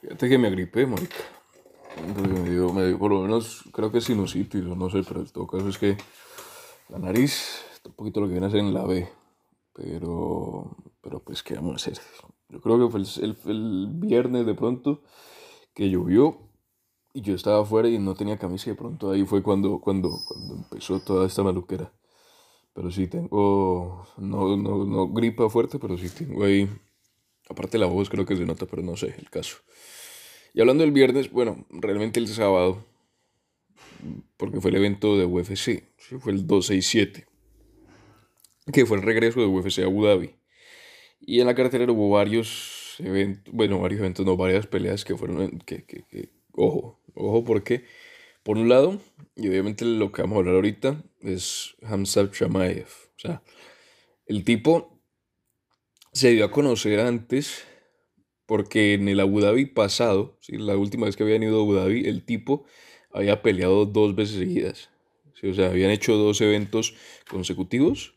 Fíjate que me agripé, marica. Me dio, me dio por lo menos, creo que sinusitis o no sé, pero en todo caso es que la nariz está un poquito lo que viene a ser en la B. Pero, pero pues, ¿qué vamos a hacer? Yo creo que fue el, el, viernes de pronto que llovió y yo estaba afuera y no tenía camisa y de pronto ahí fue cuando, cuando, cuando empezó toda esta maluquera. Pero sí tengo, no, no, no gripa fuerte, pero sí tengo ahí, aparte la voz creo que se nota, pero no sé el caso. Y hablando del viernes, bueno, realmente el sábado, porque fue el evento de UFC, fue el 267, que fue el regreso de UFC a Abu Dhabi. Y en la carretera hubo varios eventos, bueno, varios eventos, no, varias peleas que fueron, que, que, que ojo, ojo, porque, por un lado, y obviamente lo que vamos a hablar ahorita, es Hamza Chamaev. O sea, el tipo se dio a conocer antes porque en el Abu Dhabi pasado, ¿sí? la última vez que habían ido a Abu Dhabi, el tipo había peleado dos veces seguidas. O sea, habían hecho dos eventos consecutivos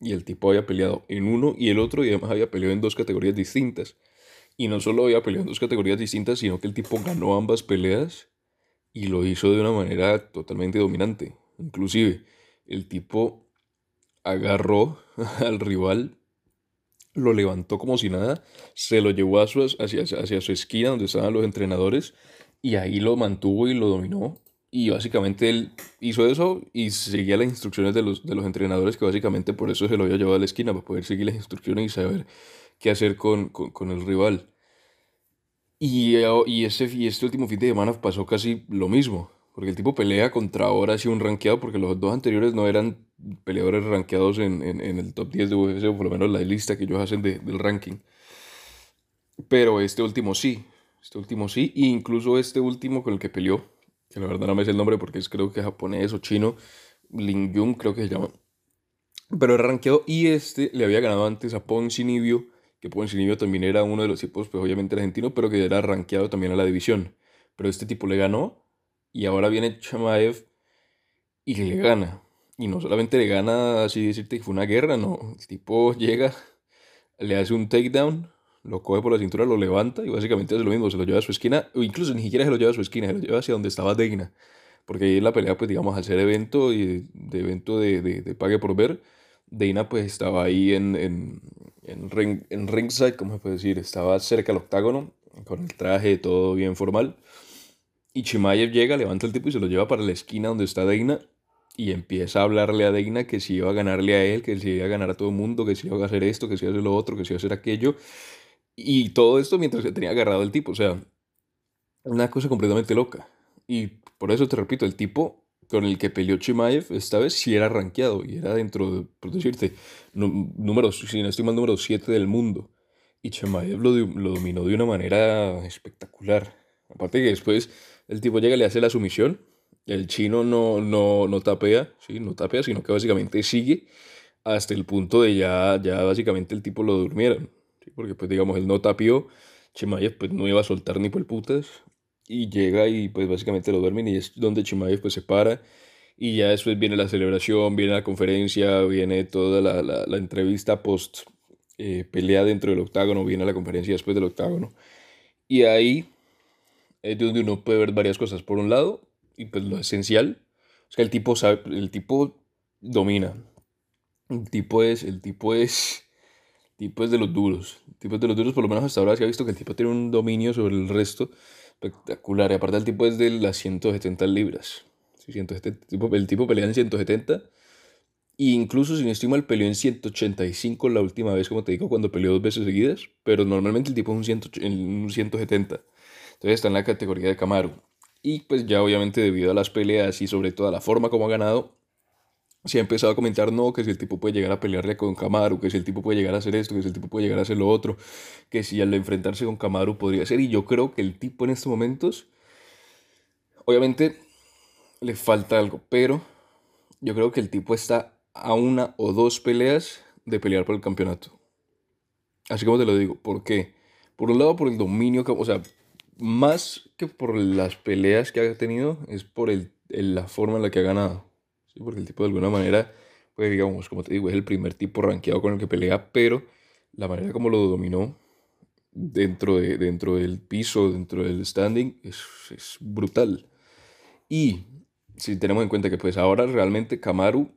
y el tipo había peleado en uno y el otro y además había peleado en dos categorías distintas. Y no solo había peleado en dos categorías distintas, sino que el tipo ganó ambas peleas y lo hizo de una manera totalmente dominante. Inclusive, el tipo agarró al rival lo levantó como si nada, se lo llevó a su, hacia, hacia su esquina donde estaban los entrenadores y ahí lo mantuvo y lo dominó. Y básicamente él hizo eso y seguía las instrucciones de los, de los entrenadores, que básicamente por eso se lo había llevado a la esquina, para poder seguir las instrucciones y saber qué hacer con, con, con el rival. Y, y, ese, y este último fin de semana pasó casi lo mismo. Porque el tipo pelea contra ahora sí un rankeado, porque los dos anteriores no eran peleadores rankeados en, en, en, el top 10 de UFC, o por lo menos la lista que ellos hacen de, del ranking. Pero este último sí, este último sí, e incluso este último con el que peleó, que la verdad no me sé el nombre porque es creo que japonés o chino, Lin Jung creo que se llama. Pero era rankeado y este le había ganado antes a Poncinibio, que Poncinibio también era uno de los tipos, pues obviamente argentino, pero que era rankeado también a la división. Pero este tipo le ganó y ahora viene Chamaev y le gana. Y no solamente le gana así decirte que fue una guerra, no. El tipo llega, le hace un takedown, lo coge por la cintura, lo levanta y básicamente hace lo mismo, se lo lleva a su esquina, o incluso ni siquiera se lo lleva a su esquina, se lo lleva hacia donde estaba Deina. Porque ahí en la pelea, pues digamos, al ser evento y de evento de, de, pague por ver, Deina pues estaba ahí en, en, en, ring, en ringside, como se puede decir, estaba cerca del octágono, con el traje todo bien formal. Y Chimaev llega, levanta el tipo y se lo lleva para la esquina donde está Deina y empieza a hablarle a Deina que si iba a ganarle a él, que si iba a ganar a todo el mundo, que si iba a hacer esto, que si iba a hacer lo otro, que si iba a hacer aquello. Y todo esto mientras se tenía agarrado el tipo. O sea, una cosa completamente loca. Y por eso te repito, el tipo con el que peleó Chimaev esta vez sí era rankeado y era dentro, de, por decirte, número, si no estoy mal, número 7 del mundo. Y Chimaev lo, lo dominó de una manera espectacular. Aparte que después el tipo llega y le hace la sumisión. El chino no, no, no tapea, ¿sí? No tapea, sino que básicamente sigue hasta el punto de ya, ya básicamente el tipo lo durmieron. ¿sí? Porque pues digamos, él no tapió, Chimaev pues no iba a soltar ni por putas. Y llega y pues básicamente lo duermen y es donde Chimaev pues se para. Y ya después viene la celebración, viene la conferencia, viene toda la, la, la entrevista post eh, pelea dentro del octágono, viene la conferencia después del octágono. Y ahí es donde uno puede ver varias cosas. Por un lado, y pues lo esencial, es que el tipo sabe, el tipo domina. El tipo es, el tipo es, tipo es de los duros. El tipo es de los duros, por lo menos hasta ahora se ha visto que el tipo tiene un dominio sobre el resto espectacular. Aparte el tipo es de las 170 libras. 170, el, tipo, el tipo pelea en 170. E incluso si no estoy mal, peleó en 185 la última vez, como te digo, cuando peleó dos veces seguidas. Pero normalmente el tipo es un, 100, un 170. Entonces está en la categoría de Camaro. Y pues ya obviamente debido a las peleas y sobre todo a la forma como ha ganado, se ha empezado a comentar, no, que si el tipo puede llegar a pelearle con Camaro, que si el tipo puede llegar a hacer esto, que si el tipo puede llegar a hacer lo otro, que si al enfrentarse con Camaro podría ser. Y yo creo que el tipo en estos momentos, obviamente le falta algo, pero yo creo que el tipo está a una o dos peleas de pelear por el campeonato. Así como te lo digo, ¿por qué? Por un lado, por el dominio, o sea, más que por las peleas que ha tenido, es por el, la forma en la que ha ganado. ¿sí? Porque el tipo de alguna manera, pues digamos, como te digo, es el primer tipo rankeado con el que pelea, pero la manera como lo dominó, dentro, de, dentro del piso, dentro del standing, es, es brutal. Y si tenemos en cuenta que pues ahora realmente Kamaru,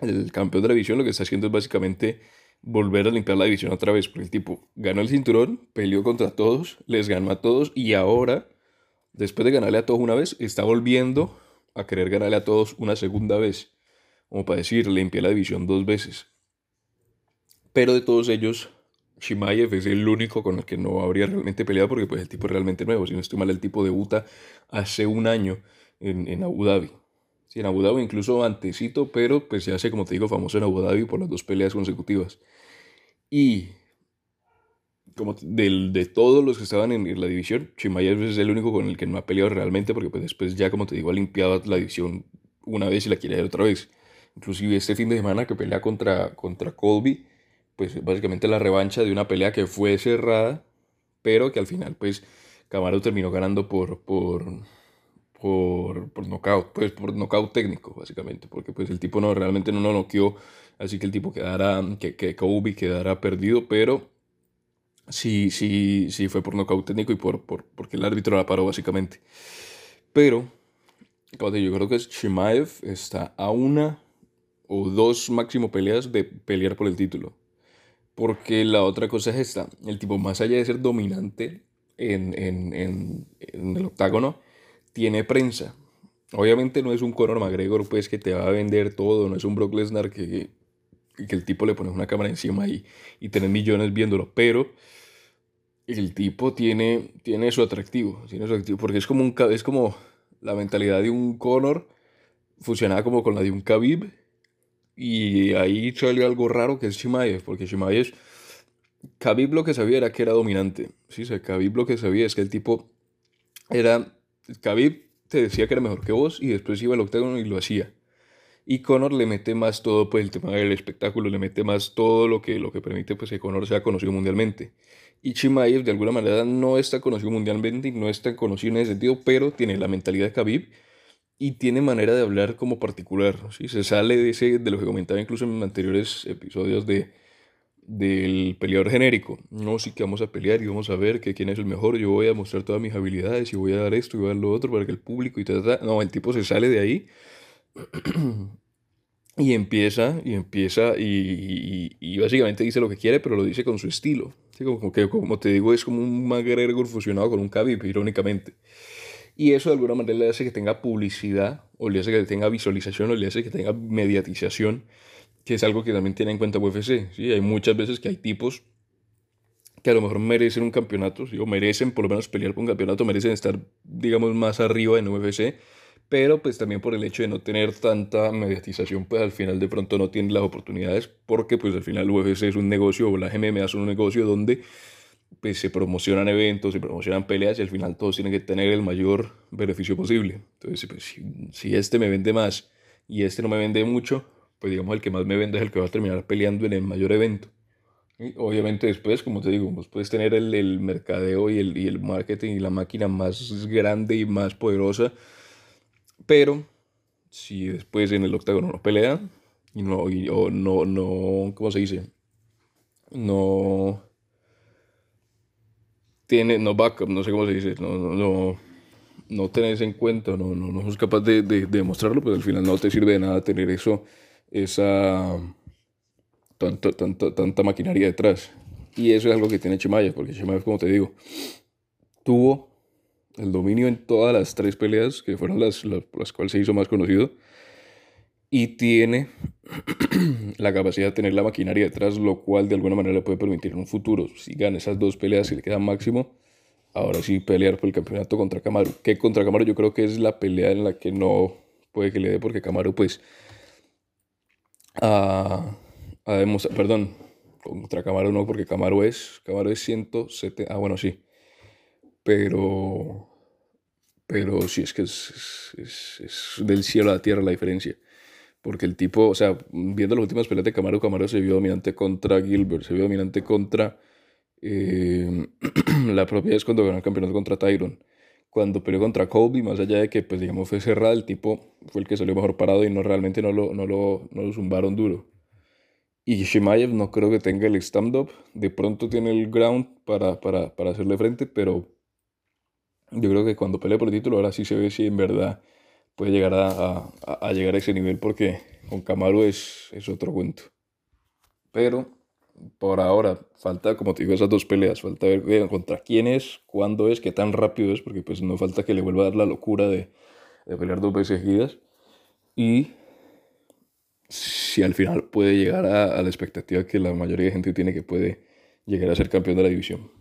el campeón de la división, lo que está haciendo es básicamente volver a limpiar la división otra vez, porque el tipo ganó el cinturón, peleó contra todos, les ganó a todos y ahora, después de ganarle a todos una vez, está volviendo a querer ganarle a todos una segunda vez, como para decir, limpié la división dos veces. Pero de todos ellos, Shimaev es el único con el que no habría realmente peleado porque pues el tipo es realmente nuevo. Si no estoy mal, el tipo debuta hace un año en, en Abu Dhabi. Sí, en Abu Dhabi incluso antesito, pero pues ya hace, como te digo, famoso en Abu Dhabi por las dos peleas consecutivas. Y como de, de todos los que estaban en, la división, Chimaev es el único con el que no ha peleado realmente porque pues después ya, como te digo, ha limpiado la división una vez y la quiere hacer otra vez. Inclusive este fin de semana que pelea contra, contra Colby pues básicamente la revancha de una pelea que fue cerrada, pero que al final pues Camaro terminó ganando por, por, por, por knockout, pues por knockout técnico básicamente, porque pues el tipo no, realmente no lo noqueó, así que el tipo quedara, que, que Kobe quedara perdido, pero sí, sí, sí fue por knockout técnico y por, por, porque el árbitro la paró básicamente. Pero, yo creo que Shimaev está a una o dos máximo peleas de pelear por el título. Porque la otra cosa es esta, el tipo más allá de ser dominante en, en, en, en el octágono, tiene prensa. Obviamente no es un Conor McGregor pues que te va a vender todo, no es un Brock Lesnar que, que el tipo le pone una cámara encima y, y tener millones viéndolo, pero el tipo tiene, tiene su atractivo, tiene su atractivo, porque es como, un, es como la mentalidad de un Conor fusionada como con la de un Khabib y ahí salió algo raro que es Shimaev, porque Shimaev, Khabib lo que sabía era que era dominante. Sí, o Khabib lo que sabía es que el tipo era. Khabib te decía que era mejor que vos y después iba al octágono y lo hacía. Y Conor le mete más todo, pues el tema del espectáculo, le mete más todo lo que, lo que permite pues, que Conor sea conocido mundialmente. Y Chimaev de alguna manera no está conocido mundialmente y no está conocido en ese sentido, pero tiene la mentalidad de Khabib y tiene manera de hablar como particular, ¿sí? Se sale de, ese, de lo que comentaba incluso en anteriores episodios de, del peleador genérico. No, sí que vamos a pelear y vamos a ver que quién es el mejor, yo voy a mostrar todas mis habilidades y voy a dar esto y voy a dar lo otro para que el público y tal, No, el tipo se sale de ahí y empieza, y empieza y, y, básicamente dice lo que quiere, pero lo dice con su estilo. Como, que, como te digo, es como un McGregor fusionado con un Khabib, irónicamente. Y eso de alguna manera le hace que tenga publicidad, o le hace que tenga visualización, o le hace que tenga mediatización, que es algo que también tiene en cuenta UFC. ¿sí? Hay muchas veces que hay tipos que a lo mejor merecen un campeonato, o merecen por lo menos pelear por un campeonato, merecen estar, digamos, más arriba en UFC, pero pues también por el hecho de no tener tanta mediatización, pues al final de pronto no tienen las oportunidades, porque pues al final UFC es un negocio, o las MMA son un negocio donde pues se promocionan eventos, se promocionan peleas y al final todos tienen que tener el mayor beneficio posible. Entonces, pues, si, este me vende más y este no me vende mucho, pues digamos el que más me vende es el que va a terminar peleando en el mayor evento. Y obviamente después, como te digo, vos puedes tener el, el mercadeo y el, y el marketing y la máquina más grande y más poderosa, pero si después en el octágono no pelea, y no, y, o no, no, ¿cómo se dice? No tiene, no backup, no sé cómo se dice, no, no, no, no tenés en cuenta, no, no, no sos capaz de, de, demostrarlo, pues al final no te sirve de nada tener eso, esa tanta, tanta, tanta maquinaria detrás. Y eso es algo que tiene Chimaya, porque Chimaya, como te digo, tuvo el dominio en todas las tres peleas, que fueron las, las, las cuales se hizo más conocido, y tiene la capacidad de tener la maquinaria detrás, lo cual de alguna manera le puede permitir en un futuro, si gana esas dos peleas y le queda máximo, ahora sí pelear por el campeonato contra Camaro. Que contra Camaro yo creo que es la pelea en la que no puede que le dé, porque Camaro pues a, demostrar, perdón, contra Camaro no, porque Camaro es, Camaro es 107, ah bueno sí, pero, pero sí es que es, es, es del cielo a la tierra la diferencia. Porque el tipo, o sea, viendo las últimas peleas de Camaro, Camaro se vio dominante contra Gilbert, se vio dominante contra. Eh, la propia vez cuando ganó el campeonato contra Tyron. Cuando peleó contra Colby, más allá de que, pues digamos, fue cerrada, el tipo fue el que salió mejor parado y no realmente no lo, no lo, no lo zumbaron duro. Y Shimaev no creo que tenga el stand-up. De pronto tiene el ground para, para, para, hacerle frente, pero yo creo que cuando pelee por el título, ahora sí se ve si en verdad puede llegar a, a, a llegar a ese nivel, porque con Camaro es, es otro cuento. Pero por ahora falta, como te digo, esas dos peleas. Falta ver contra quién es, cuándo es, qué tan rápido es, porque pues no falta que le vuelva a dar la locura de, de pelear dos veces seguidas. Y si al final puede llegar a, a, la expectativa que la mayoría de gente tiene que puede llegar a ser campeón de la división.